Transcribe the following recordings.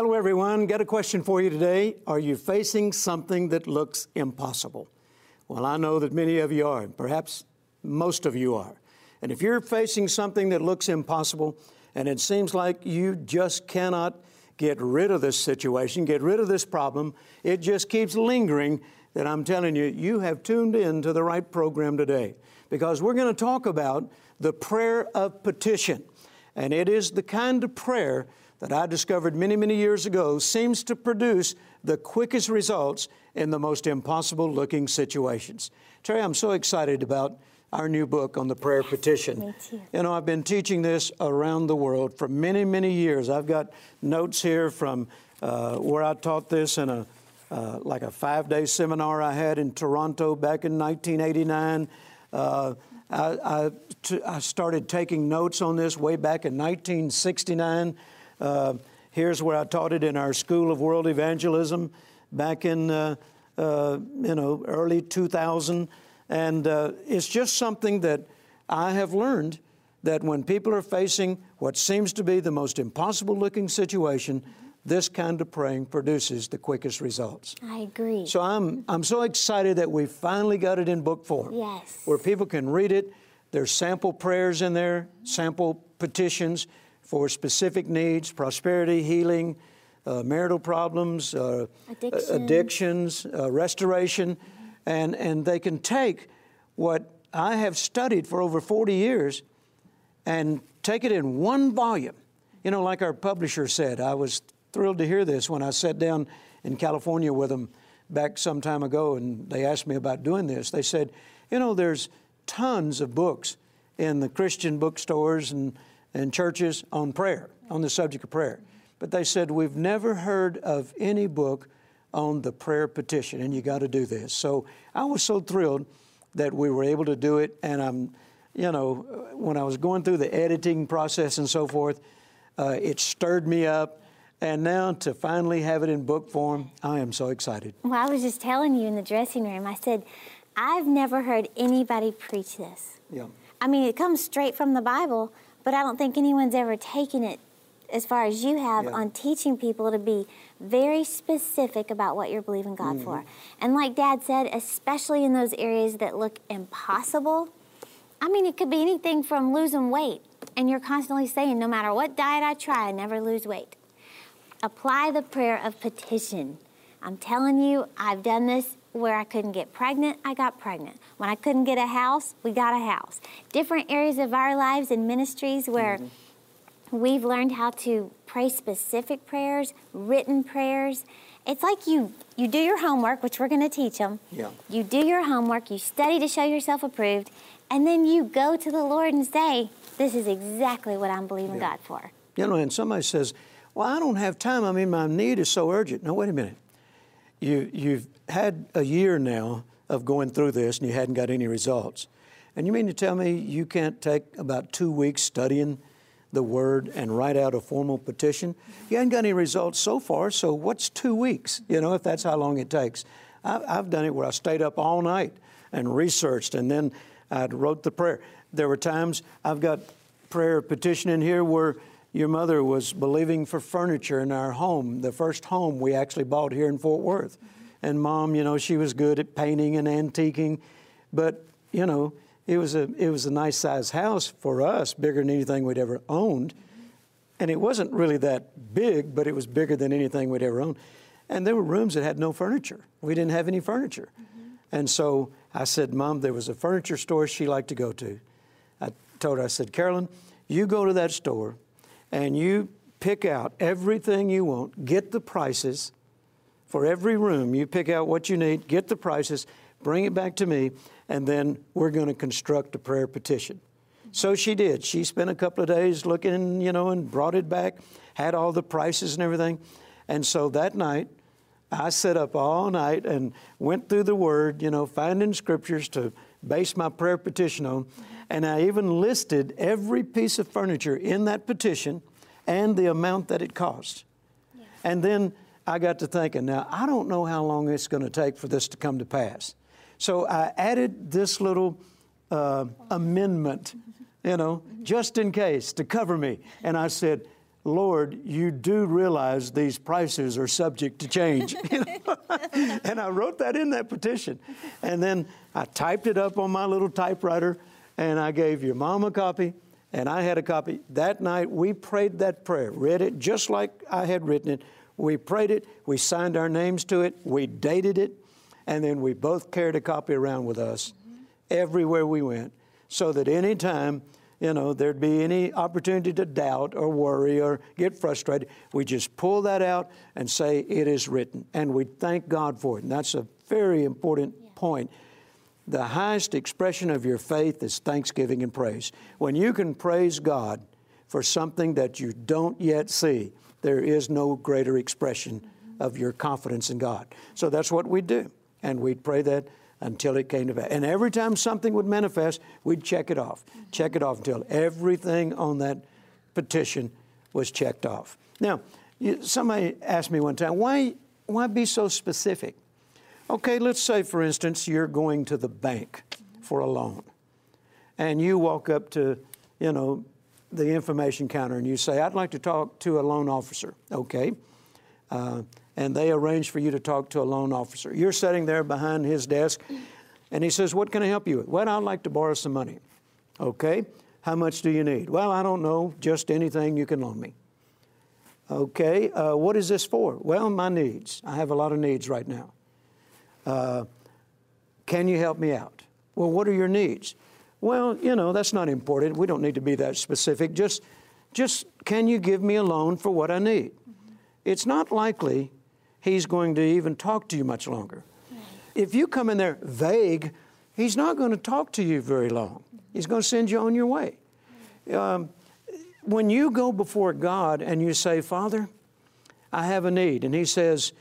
Hello, everyone. Got a question for you today. Are you facing something that looks impossible? Well, I know that many of you are, and perhaps most of you are. And if you're facing something that looks impossible and it seems like you just cannot get rid of this situation, get rid of this problem, it just keeps lingering, then I'm telling you, you have tuned in to the right program today because we're going to talk about the prayer of petition. And it is the kind of prayer that I discovered many, many years ago seems to produce the quickest results in the most impossible looking situations. Terry, I'm so excited about our new book on the prayer petition. Me too. You know, I've been teaching this around the world for many, many years. I've got notes here from uh, where I taught this in a uh, like a five-day seminar I had in Toronto back in 1989. Uh, I, I, t- I started taking notes on this way back in 1969. Uh, here's where I taught it in our School of World Evangelism back in uh, uh, you know early 2000, and uh, it's just something that I have learned that when people are facing what seems to be the most impossible-looking situation, this kind of praying produces the quickest results. I agree. So I'm, I'm so excited that we finally got it in book form. Yes. Where people can read it. There's sample prayers in there, sample petitions for specific needs, prosperity, healing, uh, marital problems, uh, Addiction. addictions, uh, restoration. And, and they can take what I have studied for over 40 years and take it in one volume. You know, like our publisher said, I was thrilled to hear this when I sat down in California with them back some time ago and they asked me about doing this. They said, you know, there's tons of books in the Christian bookstores and, and churches on prayer, on the subject of prayer. But they said, we've never heard of any book on the prayer petition, and you got to do this. So I was so thrilled that we were able to do it, and I'm, you know, when I was going through the editing process and so forth, uh, it stirred me up. And now to finally have it in book form, I am so excited. Well, I was just telling you in the dressing room, I said, I've never heard anybody preach this. Yeah. I mean, it comes straight from the Bible, but I don't think anyone's ever taken it as far as you have Yeah. on teaching people to be very specific about what you're believing God Mm-hmm. for. And like Dad said, especially in those areas that look impossible, I mean, it could be anything from losing weight, and you're constantly saying, no matter what diet I try, I never lose weight. Apply the prayer of petition. I'm telling you, I've done this where I couldn't get pregnant, I got pregnant. When I couldn't get a house, we got a house. Different areas of our lives and ministries where mm-hmm. we've learned how to pray specific prayers, written prayers. It's like you you do your homework, which we're going to teach them. Yeah. You do your homework, you study to show yourself approved, and then you go to the Lord and say, "This is exactly what I'm believing Yeah. God for." You know, and somebody says, Well, I don't have time. I mean, my need is so urgent. No, wait a minute. You, you've had a year now of going through this and you hadn't got any results. And you mean to tell me you can't take about two weeks studying the Word and write out a formal petition? You haven't got any results so far, so what's two weeks, you know, if that's how long it takes? I, I've done it where I stayed up all night and researched and then I wrote the prayer. There were times I've got prayer petition in here where your mother was believing for furniture in our home, the first home we actually bought here in Fort Worth. And mom, you know, she was good at painting and antiquing, but you know, it was a it was a nice sized house for us, bigger than anything we'd ever owned. And it wasn't really that big, but it was bigger than anything we'd ever owned. And there were rooms that had no furniture. We didn't have any furniture. Mm-hmm. And so I said, Mom, there was a furniture store she liked to go to. I told her, I said, Carolyn, you go to that store and you pick out everything you want, get the prices for every room. You pick out what you need, get the prices, bring it back to me, and then we're going to construct a prayer petition. So she did. She spent a couple of days looking, you know, and brought it back, had all the prices and everything. And so that night, I sat up all night and went through the Word, you know, finding scriptures to base my prayer petition on. And I even listed every piece of furniture in that petition and the amount that it cost. And then I got to thinking, now, I don't know how long it's going to take for this to come to pass. So I added this little uh, amendment, you know, just in case to cover me. And I said, Lord, you do realize these prices are subject to change. and I wrote that in that petition. And then I typed it up on my little typewriter and I gave your mom a copy and I had a copy. That night we prayed that prayer, read it just like I had written it. We prayed it, we signed our names to it, we dated it, and then we both carried a copy around with us mm-hmm. everywhere we went so that anytime you know, there'd be any opportunity to doubt or worry or get frustrated, we just pull that out and say, It is written. And we thank God for it. And that's a very important yeah. point. The highest expression of your faith is thanksgiving and praise. When you can praise God for something that you don't yet see, there is no greater expression of your confidence in God. So that's what we do. And we'd pray that until it came to pass. And every time something would manifest, we'd check it off, check it off until everything on that petition was checked off. Now, somebody asked me one time, why, why be so specific? Okay, let's say, for instance, you're going to the bank for a loan, and you walk up to, you know, the information counter and you say, I'd like to talk to a loan officer. Okay. Uh, and they arrange for you to talk to a loan officer. You're sitting there behind his desk, and he says, What can I help you with? Well, I'd like to borrow some money. Okay. How much do you need? Well, I don't know, just anything you can loan me. Okay. Uh, what is this for? Well, my needs. I have a lot of needs right now. Uh, can you help me out? Well, what are your needs? Well, you know, that's not important. We don't need to be that specific. Just, just can you give me a loan for what I need? It's not likely he's going to even talk to you much longer. If you come in there vague, he's not going to talk to you very long. He's going to send you on your way. Um, when you go before God and you say, Father, I have a need, and He says,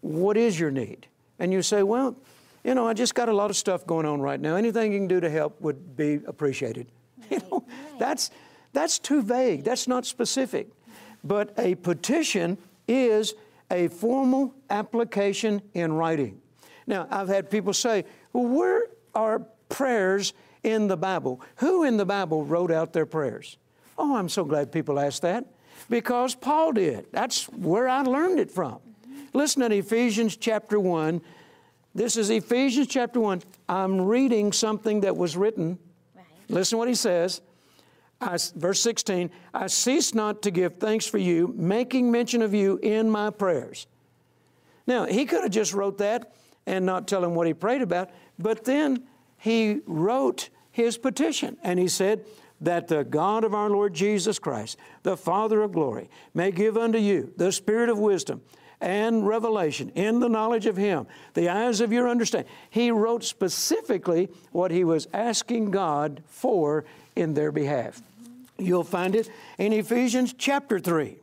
What is your need? And you say, Well, you know, I just got a lot of stuff going on right now. Anything you can do to help would be appreciated. Right. You know, right. that's, that's too vague. That's not specific. But a petition is a formal application in writing. Now, I've had people say, well, where are prayers in the Bible? Who in the Bible wrote out their prayers? Oh, I'm so glad people ask that because Paul did. That's where I learned it from. Listen to Ephesians chapter 1. This is Ephesians chapter 1. I'm reading something that was written. Right. Listen what he says. I, verse 16, I cease not to give thanks for you, making mention of you in my prayers. Now, he could have just wrote that and not tell him what he prayed about, but then he wrote his petition and he said, that the God of our Lord Jesus Christ, the Father of glory, may give unto you the spirit of wisdom and revelation in the knowledge of Him, the eyes of your understanding. He wrote specifically what he was asking God for in their behalf. You'll find it in Ephesians chapter 3,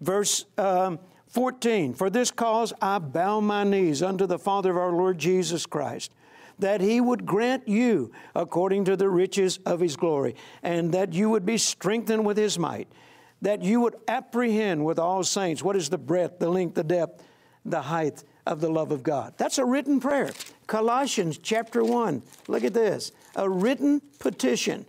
verse um, 14. For this cause I bow my knees unto the Father of our Lord Jesus Christ, that he would grant you according to the riches of his glory, and that you would be strengthened with his might, that you would apprehend with all saints what is the breadth, the length, the depth, the height of the love of God. That's a written prayer. Colossians chapter 1. Look at this. A written petition.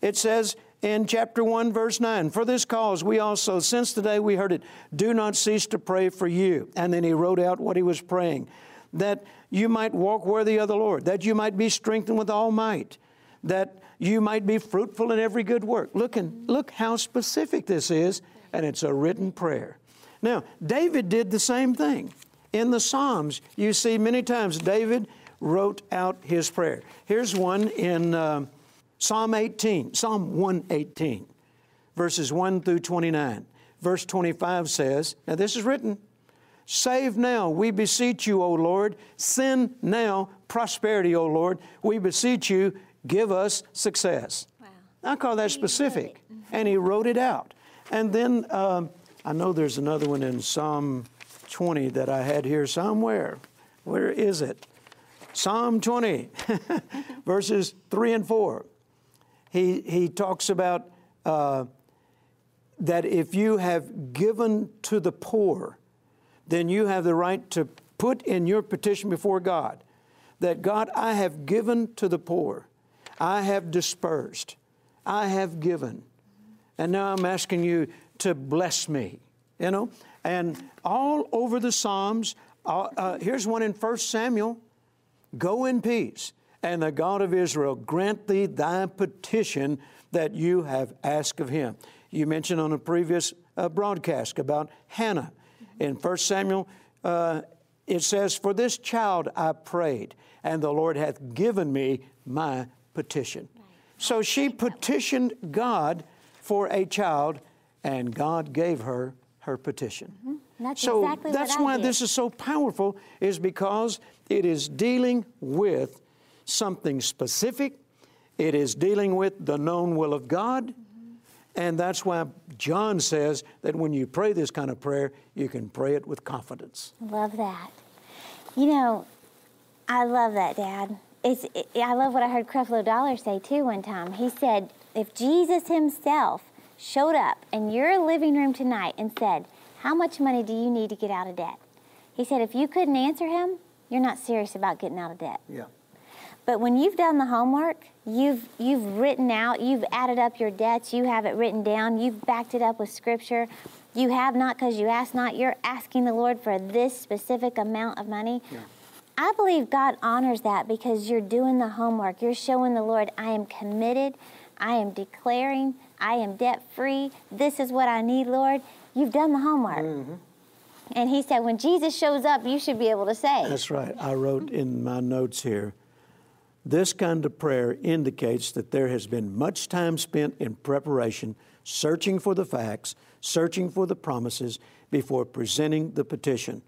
It says, in chapter 1, verse 9. For this cause, we also, since the day we heard it, do not cease to pray for you. And then he wrote out what he was praying that you might walk worthy of the Lord, that you might be strengthened with all might, that you might be fruitful in every good work. Look, and, look how specific this is, and it's a written prayer. Now, David did the same thing. In the Psalms, you see many times David wrote out his prayer. Here's one in. Uh, Psalm 18, Psalm 118, verses 1 through 29. Verse 25 says, Now this is written, Save now, we beseech you, O Lord. Send now prosperity, O Lord. We beseech you, give us success. Wow. I call that specific. And he wrote it out. And then um, I know there's another one in Psalm 20 that I had here somewhere. Where is it? Psalm 20, verses 3 and 4 he, he talks about uh, that if you have given to the poor, then you have the right to put in your petition before God that God, I have given to the poor, I have dispersed, I have given. And now I'm asking you to bless me, you know? And all over the Psalms, uh, uh, here's one in 1 Samuel Go in peace, and the God of Israel grant thee thy petition that you have asked of him. You mentioned on a previous uh, broadcast about Hannah. In 1 Samuel, uh, it says, For this child I prayed, and the Lord hath given me my petition. So she petitioned God for a child, and God gave her her petition. Mm-hmm. That's so exactly that's why did. this is so powerful, is because it is dealing with something specific. It is dealing with the known will of God. Mm-hmm. And that's why John says that when you pray this kind of prayer, you can pray it with confidence. Love that. You know, I love that, Dad. It's, it, I love what I heard Creflo Dollar say too one time. He said, if Jesus himself showed up in your living room tonight and said, How much money do you need to get out of debt? He said, If you couldn't answer him, you're not serious about getting out of debt. Yeah. But when you've done the homework, you've you've written out, you've added up your debts, you have it written down, you've backed it up with scripture. You have not because you ask not. You're asking the Lord for this specific amount of money. Yeah. I believe God honors that because you're doing the homework. You're showing the Lord, I am committed. I am declaring, I am debt free. This is what I need, Lord. You've done the homework. Mm-hmm. And he said, when Jesus shows up, you should be able to say, That's right. I wrote in my notes here this kind of prayer indicates that there has been much time spent in preparation, searching for the facts, searching for the promises before presenting the petition.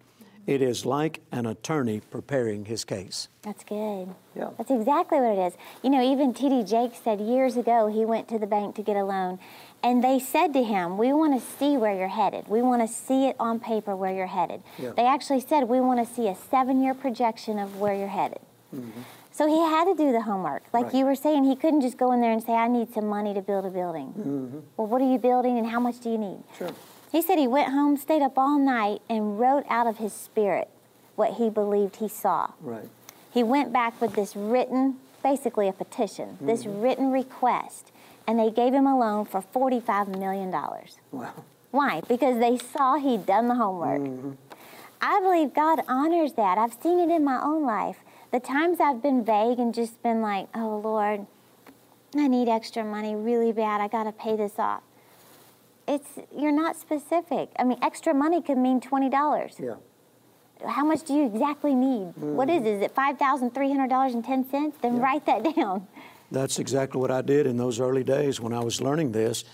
It is like an attorney preparing his case. That's good. Yeah. That's exactly what it is. You know, even T.D. Jakes said years ago he went to the bank to get a loan, and they said to him, We want to see where you're headed. We want to see it on paper where you're headed. Yeah. They actually said, We want to see a seven year projection of where you're headed. Mm-hmm. So he had to do the homework. Like Right. you were saying, he couldn't just go in there and say, I need some money to build a building. Mm-hmm. Well, what are you building and how much do you need? Sure. He said he went home, stayed up all night, and wrote out of his spirit what he believed he saw. Right. He went back with this written, basically a petition, this written request, and they gave him a loan for $45 million. Wow. Why? Because they saw he'd done the homework. Mhm. I believe God honors that. I've seen it in my own life. The times I've been vague and just been like, oh Lord, I need extra money really bad. I got to pay this off. It's you're not specific. I mean, extra money could mean twenty dollars. Yeah. How much do you exactly need? What is it? Is it five thousand three hundred dollars and ten cents? Then write that down. That's exactly what I did in those early days when I was learning this.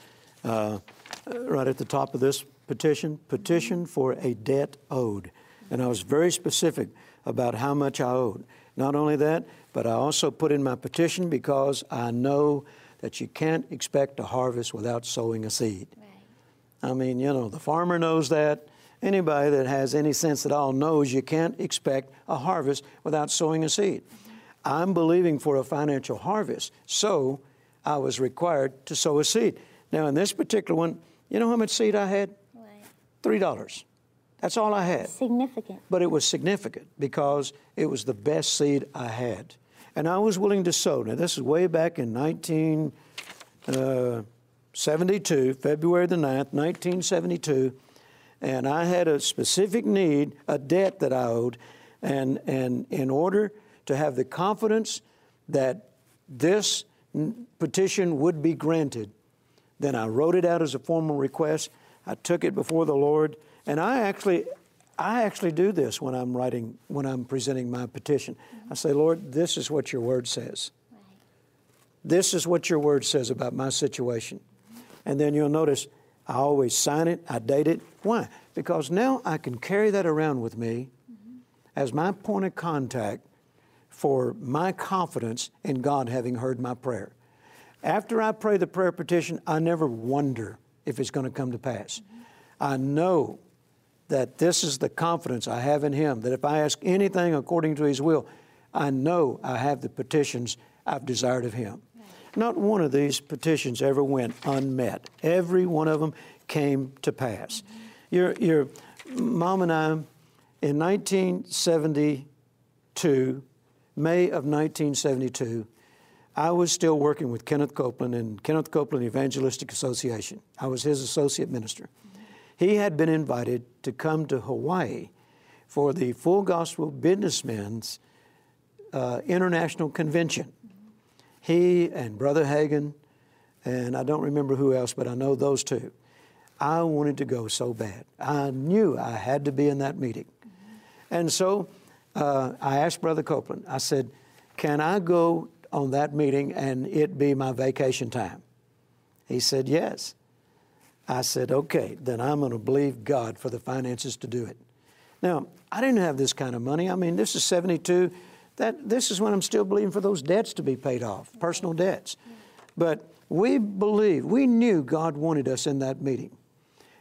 Uh, right at the top of this petition, petition for a debt owed. And I was very specific about how much I owed. Not only that, but I also put in my petition because I know that you can't expect a harvest without sowing a seed. I mean, you know, the farmer knows that. Anybody that has any sense at all knows you can't expect a harvest without sowing a seed. I'm believing for a financial harvest, so I was required to sow a seed. Now, in this particular one, you know how much seed I had? $3. That's all I had. Significant. But it was significant because it was the best seed I had. And I was willing to sow. Now, this is way back in uh, 1972, February the 9th, 1972. And I had a specific need, a debt that I owed. And, and in order to have the confidence that this petition would be granted, then I wrote it out as a formal request. I took it before the Lord, and I actually, I actually do this when I'm writing, when I'm presenting my petition. I say, Lord, this is what your word says. This is what your word says about my situation. And then you'll notice I always sign it, I date it. Why? Because now I can carry that around with me as my point of contact for my confidence in God having heard my prayer. After I pray the prayer petition, I never wonder if it's going to come to pass. I know that this is the confidence I have in Him, that if I ask anything according to His will, I know I have the petitions I've desired of Him. Not one of these petitions ever went unmet. Every one of them came to pass. Your, your mom and I, in 1972, May of 1972, I was still working with Kenneth Copeland in Kenneth Copeland Evangelistic Association. I was his associate minister. He had been invited to come to Hawaii for the Full Gospel Businessmen's uh, International Convention. He and Brother Hagin, and I don't remember who else, but I know those two. I wanted to go so bad. I knew I had to be in that meeting. And so uh, I asked Brother Copeland, I said, Can I go on that meeting and it be my vacation time? He said, Yes. I said, Okay, then I'm going to believe God for the finances to do it. Now, I didn't have this kind of money. I mean, this is 72. That, this is when I'm still believing for those debts to be paid off, personal debts. But we believe, we knew God wanted us in that meeting.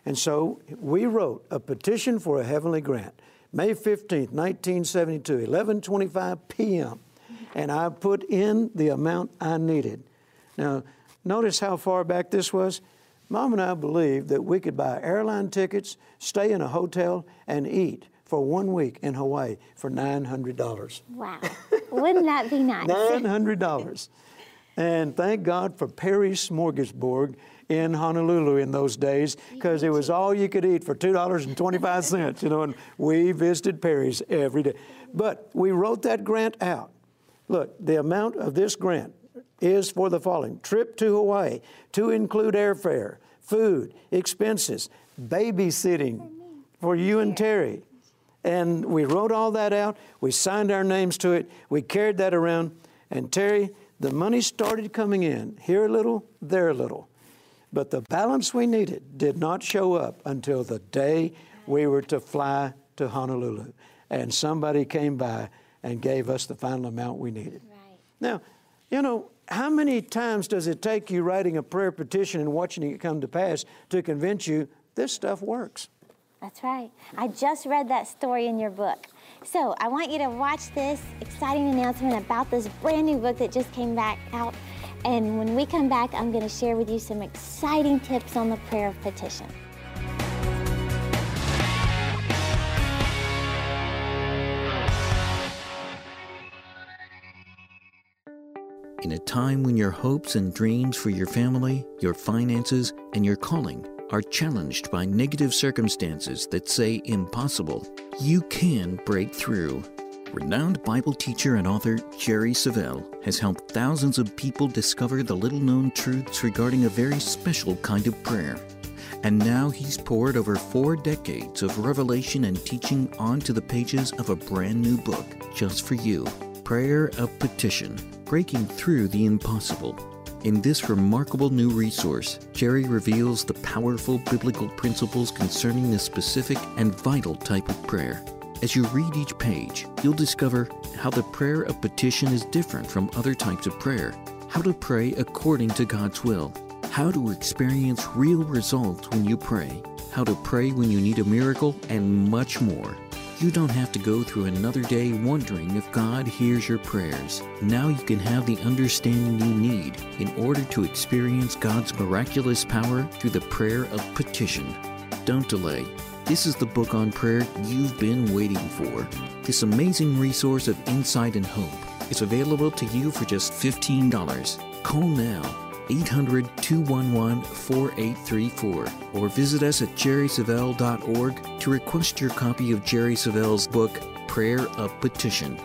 And so we wrote a petition for a heavenly grant. May 15th, 1972, 11:25 p.m. And I put in the amount I needed. Now, notice how far back this was. Mom and I believed that we could buy airline tickets, stay in a hotel, and eat for one week in Hawaii for $900. Wow. Wouldn't that be nice? $900. and thank God for Perry's Smorgasbord in Honolulu in those days because it was all you could eat for $2.25, you know, and we visited Perry's every day. But we wrote that grant out. Look, the amount of this grant is for the following trip to Hawaii to include airfare, food, expenses, babysitting for you and Terry. And we wrote all that out. We signed our names to it. We carried that around. And Terry, the money started coming in, here a little, there a little. But the balance we needed did not show up until the day we were to fly to Honolulu. And somebody came by and gave us the final amount we needed. Right. Now, you know, how many times does it take you writing a prayer petition and watching it come to pass to convince you this stuff works? That's right. I just read that story in your book. So I want you to watch this exciting announcement about this brand new book that just came back out. And when we come back, I'm going to share with you some exciting tips on the prayer of petition. In a time when your hopes and dreams for your family, your finances, and your calling are challenged by negative circumstances that say impossible, you can break through. Renowned Bible teacher and author Jerry Savelle has helped thousands of people discover the little known truths regarding a very special kind of prayer. And now he's poured over four decades of revelation and teaching onto the pages of a brand new book just for you Prayer of Petition Breaking Through the Impossible. In this remarkable new resource, Jerry reveals the powerful biblical principles concerning this specific and vital type of prayer. As you read each page, you'll discover how the prayer of petition is different from other types of prayer, how to pray according to God's will, how to experience real results when you pray, how to pray when you need a miracle, and much more. You don't have to go through another day wondering if God hears your prayers. Now you can have the understanding you need in order to experience God's miraculous power through the prayer of petition. Don't delay. This is the book on prayer you've been waiting for. This amazing resource of insight and hope is available to you for just $15. Call now 800 211 4834 or visit us at jerrysavelle.org to request your copy of Jerry Savelle's book, Prayer of Petition.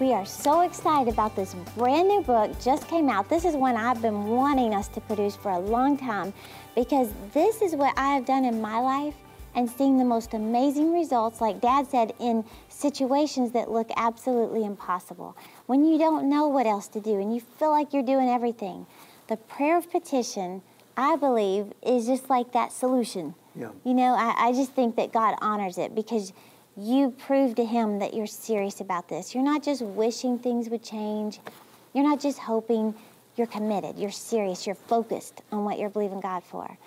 We are so excited about this brand new book just came out. This is one I've been wanting us to produce for a long time because this is what I have done in my life and seeing the most amazing results, like Dad said, in situations that look absolutely impossible. When you don't know what else to do and you feel like you're doing everything, the prayer of petition, I believe, is just like that solution. Yeah. You know, I, I just think that God honors it because you prove to Him that you're serious about this. You're not just wishing things would change, you're not just hoping, you're committed, you're serious, you're focused on what you're believing God for.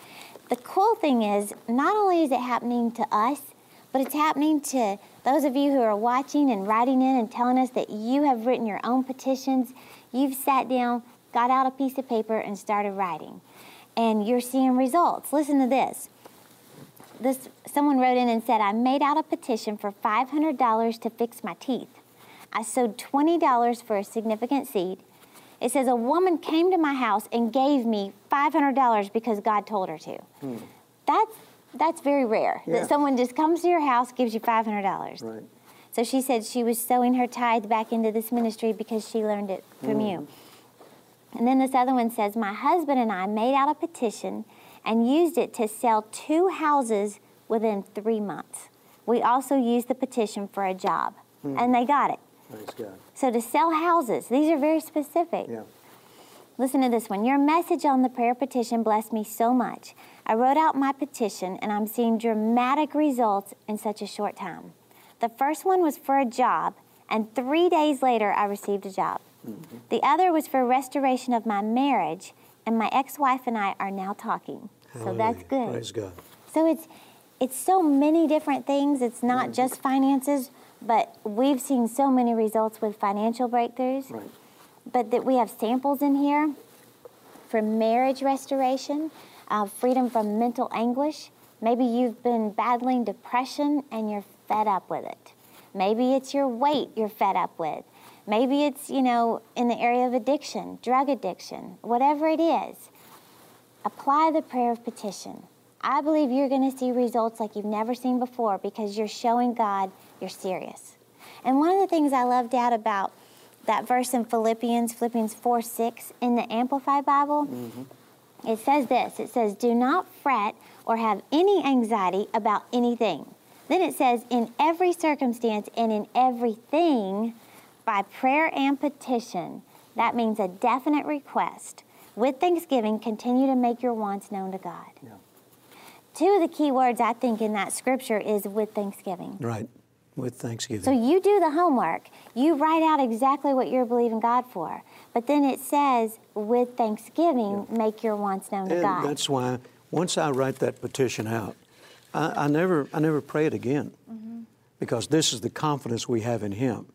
The cool thing is, not only is it happening to us, but it's happening to those of you who are watching and writing in and telling us that you have written your own petitions. You've sat down, got out a piece of paper, and started writing. And you're seeing results. Listen to this. This someone wrote in and said, I made out a petition for $500 to fix my teeth. I sowed $20 for a significant seed. It says a woman came to my house and gave me $500 because God told her to. Hmm. That's that's very rare Yeah. that someone just comes to your house gives you $500. Right. So she said she was sowing her tithe back into this ministry because she learned it from mm. you. And then this other one says, My husband and I made out a petition and used it to sell two houses within three months. We also used the petition for a job, hmm. and they got it. So to sell houses, these are very specific. Yeah. Listen to this one. Your message on the prayer petition blessed me so much. I wrote out my petition and I'm seeing dramatic results in such a short time. The first one was for a job, and three days later, I received a job. Mm-hmm. The other was for restoration of my marriage, and my ex wife and I are now talking. So that's good. Praise God. So it's it's so many different things. It's not mm-hmm. just finances, but we've seen so many results with financial breakthroughs Right. But that we have samples in here for marriage restoration, uh, freedom from mental anguish. Maybe you've been battling depression and you're fed up with it. Maybe it's your weight you're fed up with. Maybe it's, you know, in the area of addiction, drug addiction, whatever it is. Apply the prayer of petition. I believe you're going to see results like you've never seen before because you're showing God you're serious. And one of the things I loved out about that verse in Philippians, Philippians 4 6, in the Amplified Bible, mm-hmm. it says this it says, Do not fret or have any anxiety about anything. Then it says, In every circumstance and in everything, by prayer and petition, that means a definite request. With thanksgiving, continue to make your wants known to God. Yeah. Two of the key words I think in that scripture is with thanksgiving. Right. With Thanksgiving. So you do the homework. You write out exactly what you're believing God for. But then it says, with thanksgiving, make your wants known to God. that's why once I write that petition out, I, I never I never pray it again. Mm-hmm. Because this is the confidence we have in Him.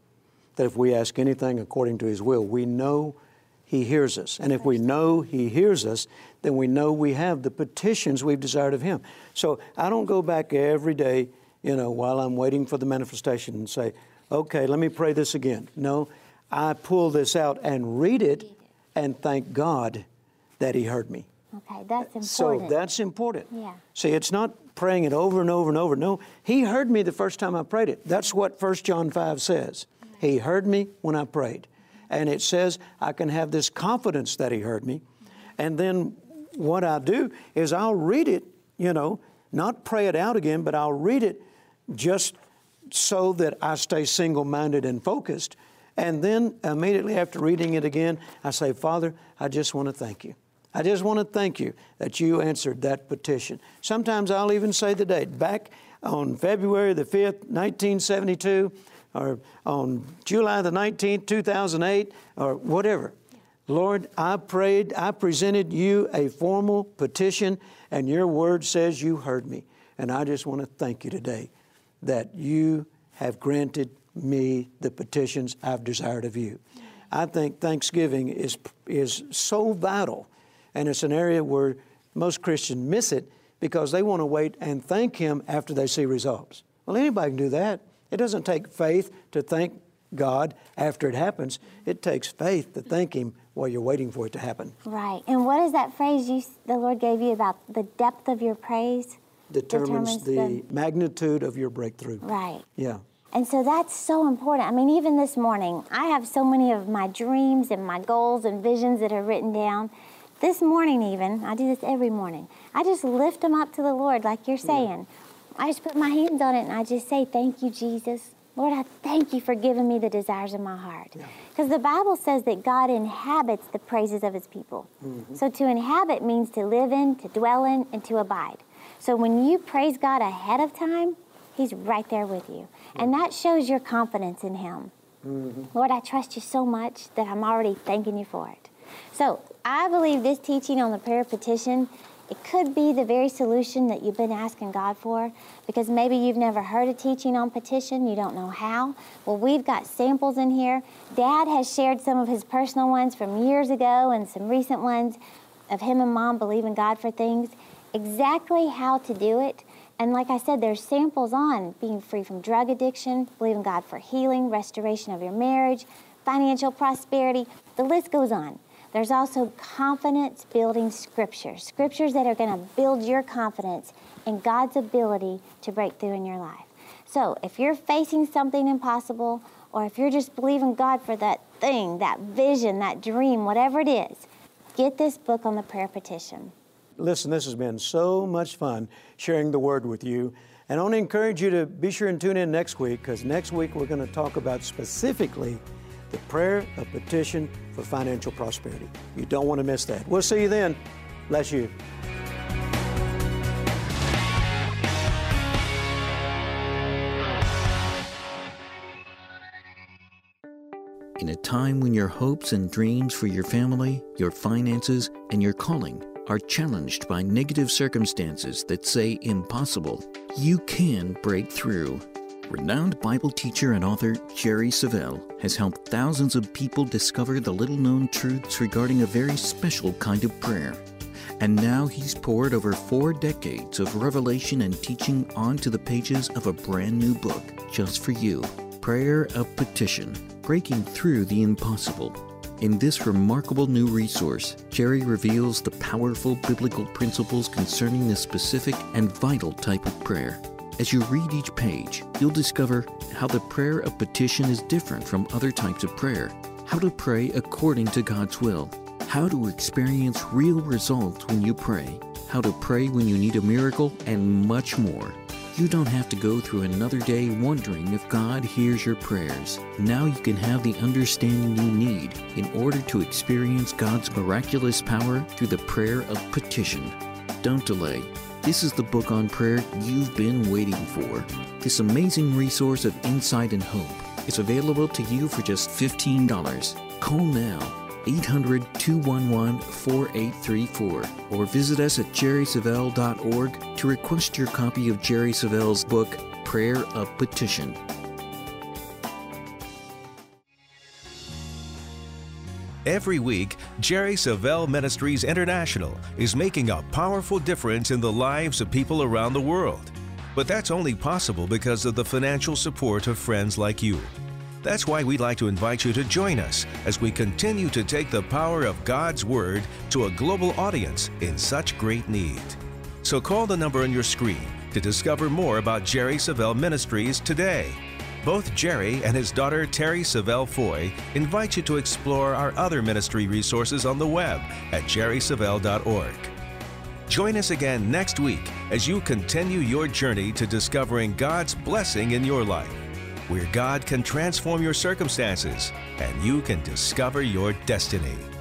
That if we ask anything according to His will, we know He hears us. And if we know He hears us, then we know we have the petitions we've desired of Him. So I don't go back every day, you know, while I'm waiting for the manifestation and say, okay, let me pray this again. No, I pull this out and read it and thank God that He heard me. okay, that's important. So that's important. Yeah. See, it's not praying it over and over and over. No, he heard me the first time I prayed it. That's what 1 John 5 says. He heard me when I prayed. And it says I can have this confidence that he heard me. And then what I do is I'll read it, you know, not pray it out again, but I'll read it just so that I stay single minded and focused. And then immediately after reading it again, I say, Father, I just want to thank you. I just want to thank you that you answered that petition. Sometimes I'll even say the date. Back on February the 5th, 1972, or on July the 19th, 2008, or whatever. Lord, I prayed, I presented you a formal petition, and your word says you heard me. And I just want to thank you today that you have granted me the petitions I've desired of you. I think Thanksgiving is, is so vital, and it's an area where most Christians miss it because they want to wait and thank Him after they see results. Well, anybody can do that. It doesn't take faith to thank God after it happens, it takes faith to thank Him while you're waiting for it to happen. right. And what is that phrase you, the Lord gave you about the depth of your praise? Determines, Determines the magnitude of your breakthrough. Right. Yeah. And so that's so important. I mean, even this morning, I have so many of my dreams and my goals and visions that are written down. This morning, even, I do this every morning. I just lift them up to the Lord, like you're saying. I just put my hands on it and I just say, Thank you, Jesus. Lord, I thank you for giving me the desires of my heart. Because the Bible says that God inhabits the praises of his people. Mm-hmm. So to inhabit means to live in, to dwell in, and to abide. So when you praise God ahead of time, He's right there with you. And that shows your confidence in Him. Mm-hmm. Lord, I trust you so much that I'm already thanking you for it. So I believe this teaching on the prayer petition, it could be the very solution that you've been asking God for because maybe you've never heard a teaching on petition, you don't know how. Well, we've got samples in here. Dad has shared some of his personal ones from years ago and some recent ones of him and mom believing God for things, exactly how to do it. And like I said, there's samples on being free from drug addiction, believing God for healing, restoration of your marriage, financial prosperity. The list goes on. There's also confidence building scriptures, scriptures that are going to build your confidence in God's ability to break through in your life. So if you're facing something impossible, or if you're just believing God for that thing, that vision, that dream, whatever it is, get this book on the prayer petition. Listen, this has been so much fun sharing the word with you. And I want to encourage you to be sure and tune in next week because next week we're going to talk about specifically the prayer of petition for financial prosperity. You don't want to miss that. We'll see you then. Bless you. In a time when your hopes and dreams for your family, your finances, and your calling are challenged by negative circumstances that say impossible, you can break through. Renowned Bible teacher and author Jerry Savelle has helped thousands of people discover the little known truths regarding a very special kind of prayer. And now he's poured over four decades of revelation and teaching onto the pages of a brand new book just for you Prayer of Petition Breaking Through the Impossible. In this remarkable new resource, Jerry reveals the powerful biblical principles concerning this specific and vital type of prayer. As you read each page, you'll discover how the prayer of petition is different from other types of prayer, how to pray according to God's will, how to experience real results when you pray, how to pray when you need a miracle, and much more. You don't have to go through another day wondering if God hears your prayers. Now you can have the understanding you need in order to experience God's miraculous power through the prayer of petition. Don't delay. This is the book on prayer you've been waiting for. This amazing resource of insight and hope is available to you for just $15. Call now 800 211 4834 or visit us at jerrysavelle.org to request your copy of Jerry Savelle's book, Prayer of Petition. Every week, Jerry Savelle Ministries International is making a powerful difference in the lives of people around the world. But that's only possible because of the financial support of friends like you. That's why we'd like to invite you to join us as we continue to take the power of God's Word to a global audience in such great need. So call the number on your screen to discover more about Jerry Savelle Ministries today. Both Jerry and his daughter Terry Savelle Foy invite you to explore our other ministry resources on the web at jerrysavelle.org. Join us again next week as you continue your journey to discovering God's blessing in your life, where God can transform your circumstances and you can discover your destiny.